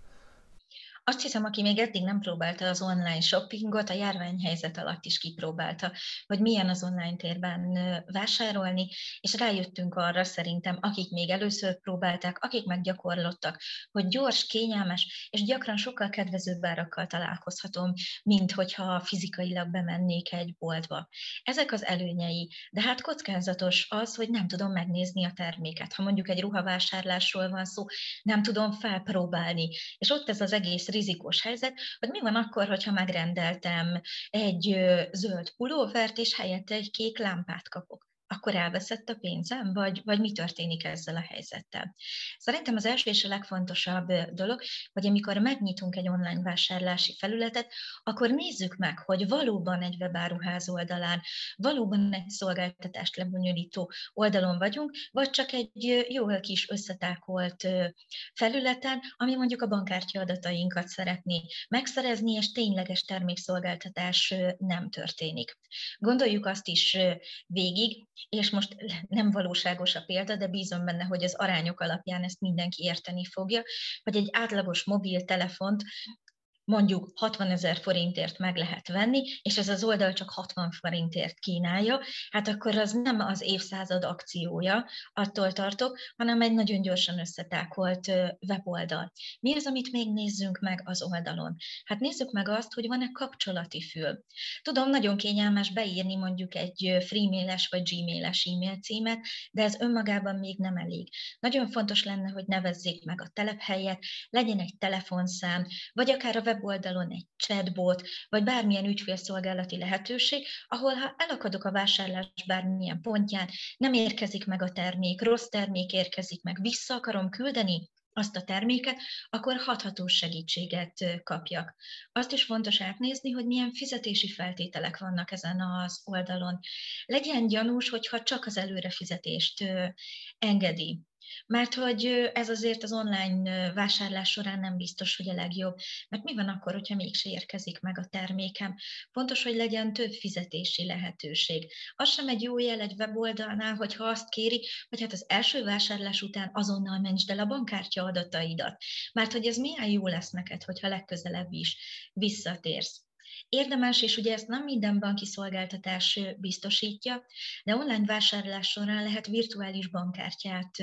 azt hiszem, aki még eddig nem próbálta az online shoppingot, a járványhelyzet alatt is kipróbálta, hogy milyen az online térben vásárolni, és rájöttünk arra szerintem, akik még először próbálták, akik meggyakorlottak, hogy gyors, kényelmes, és gyakran sokkal kedvezőbb árakkal találkozhatom, mint hogyha fizikailag bemennék egy boltba. Ezek az előnyei, de hát kockázatos az, hogy nem tudom megnézni a terméket. Ha mondjuk egy ruhavásárlásról van szó, nem tudom felpróbálni, és ott ez az egész rizikós helyzet, hogy mi van akkor, hogyha megrendeltem egy zöld pulóvert, és helyette egy kék lámpát kapok akkor elveszett a pénzem, vagy, vagy mi történik ezzel a helyzettel. Szerintem az első és a legfontosabb dolog, hogy amikor megnyitunk egy online vásárlási felületet, akkor nézzük meg, hogy valóban egy webáruház oldalán, valóban egy szolgáltatást lebonyolító oldalon vagyunk, vagy csak egy jó kis összetákolt felületen, ami mondjuk a bankkártya adatainkat szeretné megszerezni, és tényleges termékszolgáltatás nem történik. Gondoljuk azt is végig, és most nem valóságos a példa, de bízom benne, hogy az arányok alapján ezt mindenki érteni fogja, hogy egy átlagos mobiltelefont mondjuk 60 ezer forintért meg lehet venni, és ez az oldal csak 60 forintért kínálja, hát akkor az nem az évszázad akciója, attól tartok, hanem egy nagyon gyorsan összetákolt weboldal. Mi az, amit még nézzünk meg az oldalon? Hát nézzük meg azt, hogy van-e kapcsolati fül. Tudom, nagyon kényelmes beírni mondjuk egy freemailes vagy gmailes e-mail címet, de ez önmagában még nem elég. Nagyon fontos lenne, hogy nevezzék meg a telephelyet, legyen egy telefonszám, vagy akár a weboldalon egy chatbot, vagy bármilyen ügyfélszolgálati lehetőség, ahol ha elakadok a vásárlás bármilyen pontján, nem érkezik meg a termék, rossz termék érkezik meg, vissza akarom küldeni, azt a terméket, akkor hathatós segítséget kapjak. Azt is fontos átnézni, hogy milyen fizetési feltételek vannak ezen az oldalon. Legyen gyanús, hogyha csak az előrefizetést engedi. Mert hogy ez azért az online vásárlás során nem biztos, hogy a legjobb. Mert mi van akkor, hogyha mégse érkezik meg a termékem? Fontos, hogy legyen több fizetési lehetőség. Az sem egy jó jel egy weboldalnál, hogyha azt kéri, hogy hát az első vásárlás után azonnal mentsd el a bankkártya adataidat. Mert hogy ez milyen jó lesz neked, hogyha legközelebb is visszatérsz. Érdemes, és ugye ezt nem minden banki szolgáltatás biztosítja, de online vásárlás során lehet virtuális bankkártyát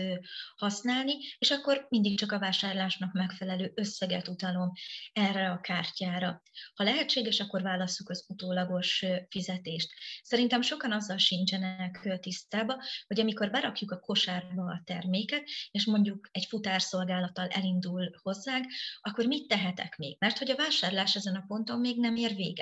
használni, és akkor mindig csak a vásárlásnak megfelelő összeget utalom erre a kártyára. Ha lehetséges, akkor válasszuk az utólagos fizetést. Szerintem sokan azzal sincsenek tisztába, hogy amikor berakjuk a kosárba a terméket, és mondjuk egy futárszolgálattal elindul hozzánk, akkor mit tehetek még? Mert hogy a vásárlás ezen a ponton még nem ér véget.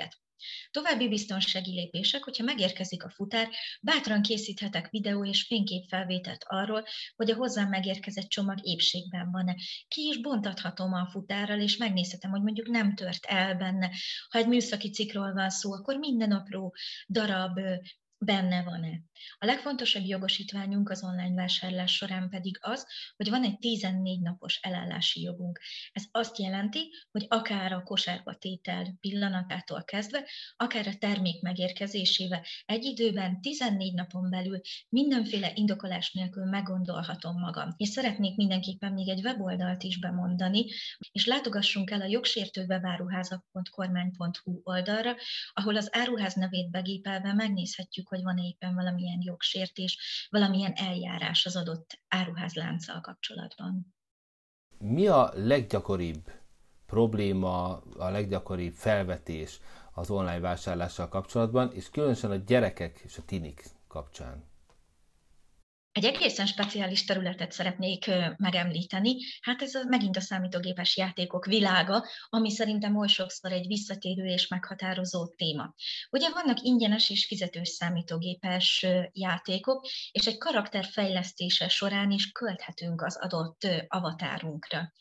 További biztonsági lépések, hogyha megérkezik a futár, bátran készíthetek videó és fényképfelvételt arról, hogy a hozzám megérkezett csomag épségben van-e. Ki is bontathatom a futárral, és megnézhetem, hogy mondjuk nem tört el benne. Ha egy műszaki cikról van szó, akkor minden apró darab benne van-e. A legfontosabb jogosítványunk az online vásárlás során pedig az, hogy van egy 14 napos elállási jogunk. Ez azt jelenti, hogy akár a kosárba tétel pillanatától kezdve, akár a termék megérkezésével egy időben 14 napon belül mindenféle indokolás nélkül meggondolhatom magam. És szeretnék mindenképpen még egy weboldalt is bemondani, és látogassunk el a jogsértő webáruházak.kormány.hu oldalra, ahol az áruház nevét begépelve megnézhetjük, hogy van éppen valamilyen jogsértés, valamilyen eljárás az adott áruházlánccal kapcsolatban. Mi a leggyakoribb probléma, a leggyakoribb felvetés az online vásárlással kapcsolatban, és különösen a gyerekek és a tinik kapcsán? Egy egészen speciális területet szeretnék megemlíteni, hát ez a, megint a számítógépes játékok világa, ami szerintem oly sokszor egy visszatérő és meghatározó téma. Ugye vannak ingyenes és fizetős számítógépes játékok, és egy karakter fejlesztése során is költhetünk az adott avatárunkra.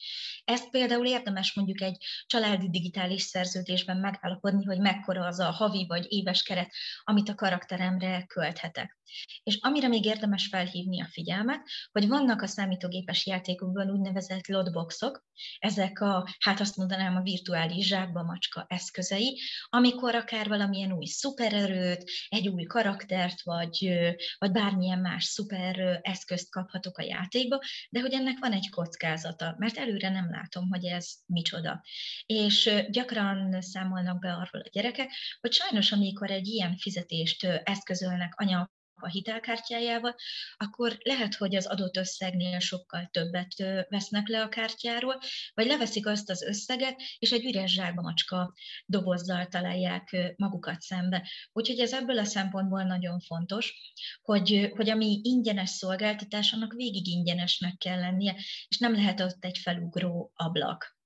Ezt például érdemes mondjuk egy családi digitális szerződésben megállapodni, hogy mekkora az a havi vagy éves keret, amit a karakteremre költhetek. És amire még érdemes felhívni a figyelmet, hogy vannak a számítógépes játékokban úgynevezett lotboxok, ezek a, hát azt mondanám, a virtuális zsákba macska eszközei, amikor akár valamilyen új szupererőt, egy új karaktert, vagy, vagy bármilyen más szuper eszközt kaphatok a játékba, de hogy ennek van egy kockázata, mert előre nem látom, hogy ez micsoda. És gyakran számolnak be arról a gyerekek, hogy sajnos amikor egy ilyen fizetést eszközölnek anya a hitelkártyájával, akkor lehet, hogy az adott összegnél sokkal többet vesznek le a kártyáról, vagy leveszik azt az összeget, és egy üres zsákba macska dobozzal találják magukat szembe. Úgyhogy ez ebből a szempontból nagyon fontos, hogy, hogy ami ingyenes szolgáltatás, annak végig ingyenesnek kell lennie, és nem lehet ott egy felugró ablak.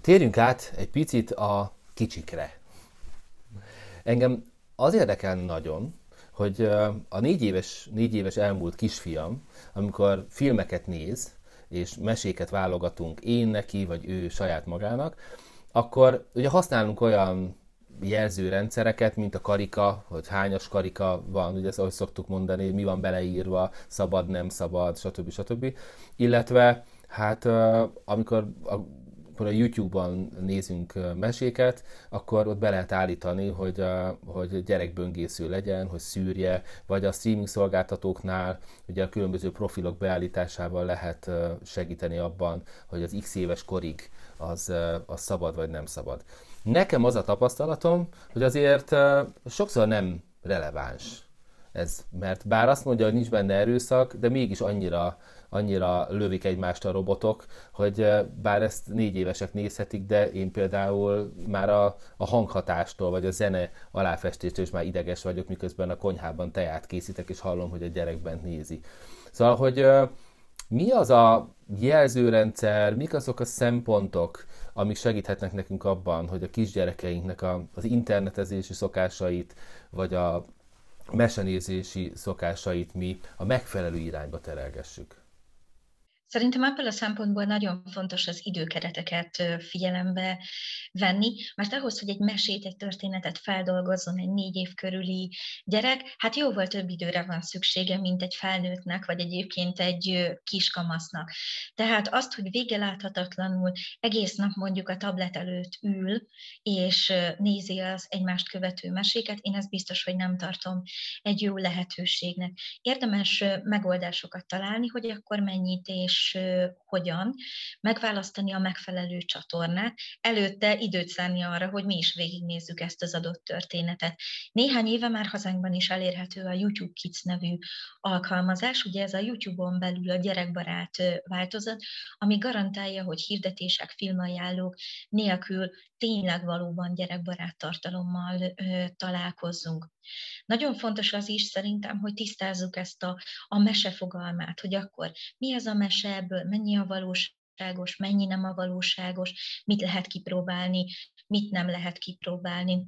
Térjünk át egy picit a kicsikre. Engem az érdekel nagyon, hogy a négy éves, négy éves elmúlt kisfiam, amikor filmeket néz, és meséket válogatunk én neki, vagy ő saját magának, akkor ugye használunk olyan jelzőrendszereket, mint a karika, hogy hányas karika van, ugye ezt ahogy szoktuk mondani, mi van beleírva, szabad, nem szabad, stb. stb. Illetve hát amikor a amikor a YouTube-ban nézünk meséket, akkor ott be lehet állítani, hogy, a, hogy gyerekböngésző legyen, hogy szűrje, vagy a streaming szolgáltatóknál ugye a különböző profilok beállításával lehet segíteni abban, hogy az x éves korig az, az szabad vagy nem szabad. Nekem az a tapasztalatom, hogy azért sokszor nem releváns ez, mert bár azt mondja, hogy nincs benne erőszak, de mégis annyira annyira lövik egymást a robotok, hogy bár ezt négy évesek nézhetik, de én például már a, a hanghatástól, vagy a zene aláfestéstől is már ideges vagyok, miközben a konyhában teát készítek, és hallom, hogy a gyerek bent nézi. Szóval, hogy mi az a jelzőrendszer, mik azok a szempontok, amik segíthetnek nekünk abban, hogy a kisgyerekeinknek a, az internetezési szokásait, vagy a mesenézési szokásait mi a megfelelő irányba terelgessük? Szerintem ebből a szempontból nagyon fontos az időkereteket figyelembe venni, mert ahhoz, hogy egy mesét, egy történetet feldolgozzon egy négy év körüli gyerek, hát jóval több időre van szüksége, mint egy felnőttnek, vagy egyébként egy kiskamasznak. Tehát azt, hogy vége láthatatlanul egész nap mondjuk a tablet előtt ül, és nézi az egymást követő meséket, én ezt biztos, hogy nem tartom egy jó lehetőségnek. Érdemes megoldásokat találni, hogy akkor mennyit és hogyan, megválasztani a megfelelő csatornát, előtte időt szánni arra, hogy mi is végignézzük ezt az adott történetet. Néhány éve már hazánkban is elérhető a YouTube Kids nevű alkalmazás, ugye ez a YouTube-on belül a gyerekbarát változat, ami garantálja, hogy hirdetések, filmajánlók nélkül tényleg valóban gyerekbarát tartalommal ö, találkozzunk. Nagyon fontos az is szerintem, hogy tisztázzuk ezt a, a mese fogalmát, hogy akkor mi az a mese, ebből mennyi a valóságos, mennyi nem a valóságos, mit lehet kipróbálni, mit nem lehet kipróbálni.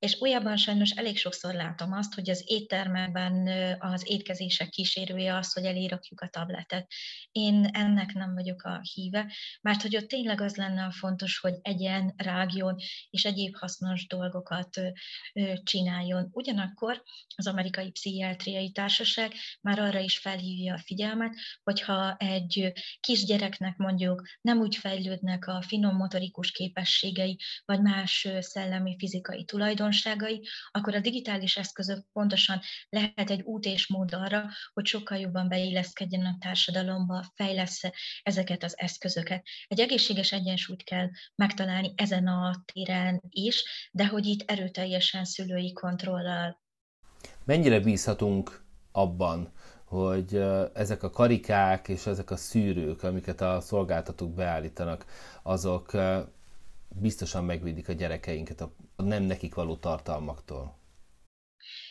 És újabban sajnos elég sokszor látom azt, hogy az éttermekben az étkezések kísérője az, hogy elérakjuk a tabletet. Én ennek nem vagyok a híve, mert hogy ott tényleg az lenne a fontos, hogy egyen, rágjon és egyéb hasznos dolgokat csináljon. Ugyanakkor az Amerikai Pszichiátriai Társaság már arra is felhívja a figyelmet, hogyha egy kisgyereknek mondjuk nem úgy fejlődnek a finom motorikus képességei, vagy más szellemi fizikai tulajdon, tulajdonságai, akkor a digitális eszközök pontosan lehet egy út és mód arra, hogy sokkal jobban beilleszkedjen a társadalomba, fejlesz ezeket az eszközöket. Egy egészséges egyensúlyt kell megtalálni ezen a téren is, de hogy itt erőteljesen szülői kontrollal. Mennyire bízhatunk abban, hogy ezek a karikák és ezek a szűrők, amiket a szolgáltatók beállítanak, azok biztosan megvédik a gyerekeinket a nem nekik való tartalmaktól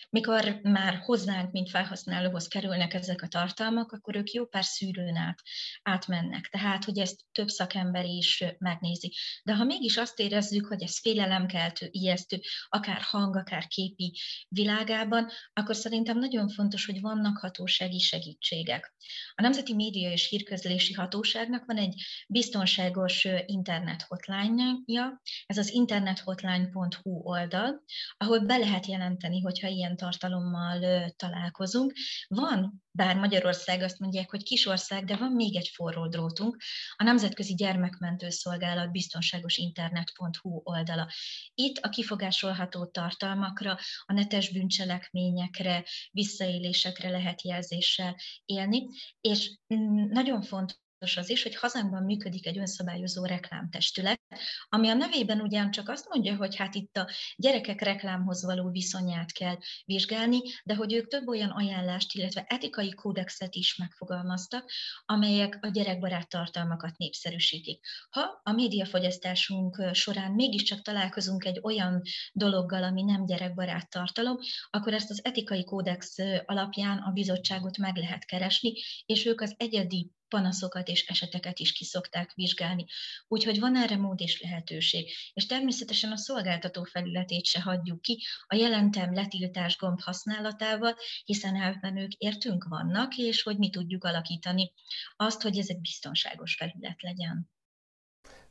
mikor már hozzánk, mint felhasználóhoz kerülnek ezek a tartalmak, akkor ők jó pár szűrőn át átmennek. Tehát, hogy ezt több szakember is megnézi. De ha mégis azt érezzük, hogy ez félelemkeltő, ijesztő, akár hang, akár képi világában, akkor szerintem nagyon fontos, hogy vannak hatósági segítségek. A Nemzeti Média és Hírközlési Hatóságnak van egy biztonságos internet hotline-ja, ez az internethotline.hu oldal, ahol be lehet jelenteni, hogyha ilyen tartalommal találkozunk. Van, bár Magyarország azt mondják, hogy kisország, de van még egy forró drótunk, a Nemzetközi Gyermekmentő Szolgálat biztonságos internet.hu oldala. Itt a kifogásolható tartalmakra, a netes bűncselekményekre, visszaélésekre lehet jelzéssel élni, és mm, nagyon fontos, az is, hogy hazánkban működik egy önszabályozó reklámtestület, ami a nevében ugyancsak azt mondja, hogy hát itt a gyerekek reklámhoz való viszonyát kell vizsgálni, de hogy ők több olyan ajánlást, illetve etikai kódexet is megfogalmaztak, amelyek a gyerekbarát tartalmakat népszerűsítik. Ha a médiafogyasztásunk során mégiscsak találkozunk egy olyan dologgal, ami nem gyerekbarát tartalom, akkor ezt az etikai kódex alapján a bizottságot meg lehet keresni, és ők az egyedi panaszokat és eseteket is kiszokták vizsgálni. Úgyhogy van erre mód és lehetőség. És természetesen a szolgáltató felületét se hagyjuk ki a jelentem letiltás gomb használatával, hiszen elben ők értünk vannak, és hogy mi tudjuk alakítani azt, hogy ez egy biztonságos felület legyen.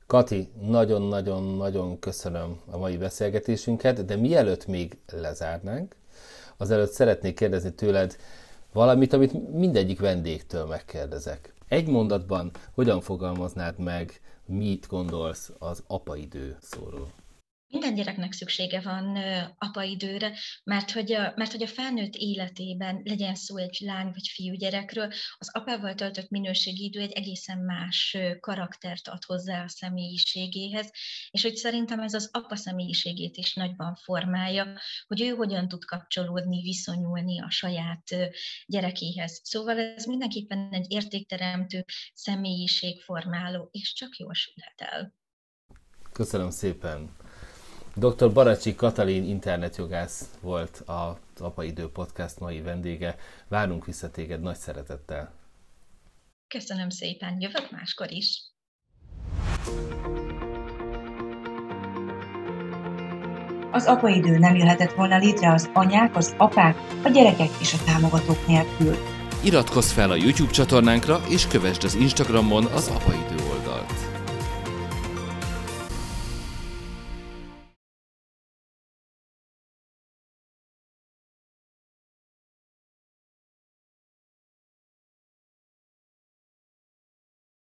Kati, nagyon-nagyon-nagyon köszönöm a mai beszélgetésünket, de mielőtt még lezárnánk, azelőtt szeretnék kérdezni tőled valamit, amit mindegyik vendégtől megkérdezek. Egy mondatban hogyan fogalmaznád meg, mit gondolsz az apaidő szóról? Minden gyereknek szüksége van apaidőre, mert hogy, a, mert hogy a felnőtt életében legyen szó egy lány vagy fiú gyerekről, az apával töltött minőségi idő egy egészen más karaktert ad hozzá a személyiségéhez, és hogy szerintem ez az apa személyiségét is nagyban formálja, hogy ő hogyan tud kapcsolódni, viszonyulni a saját gyerekéhez. Szóval ez mindenképpen egy értékteremtő, személyiségformáló, és csak jól sülhet el. Köszönöm szépen! Dr. Baracsi Katalin internetjogász volt az Apaidő Podcast mai vendége. Várunk vissza téged nagy szeretettel. Köszönöm szépen, jövök máskor is. Az apaidő nem jöhetett volna létre az anyák, az apák, a gyerekek és a támogatók nélkül. Iratkozz fel a YouTube csatornánkra, és kövessd az Instagramon az Apa Idő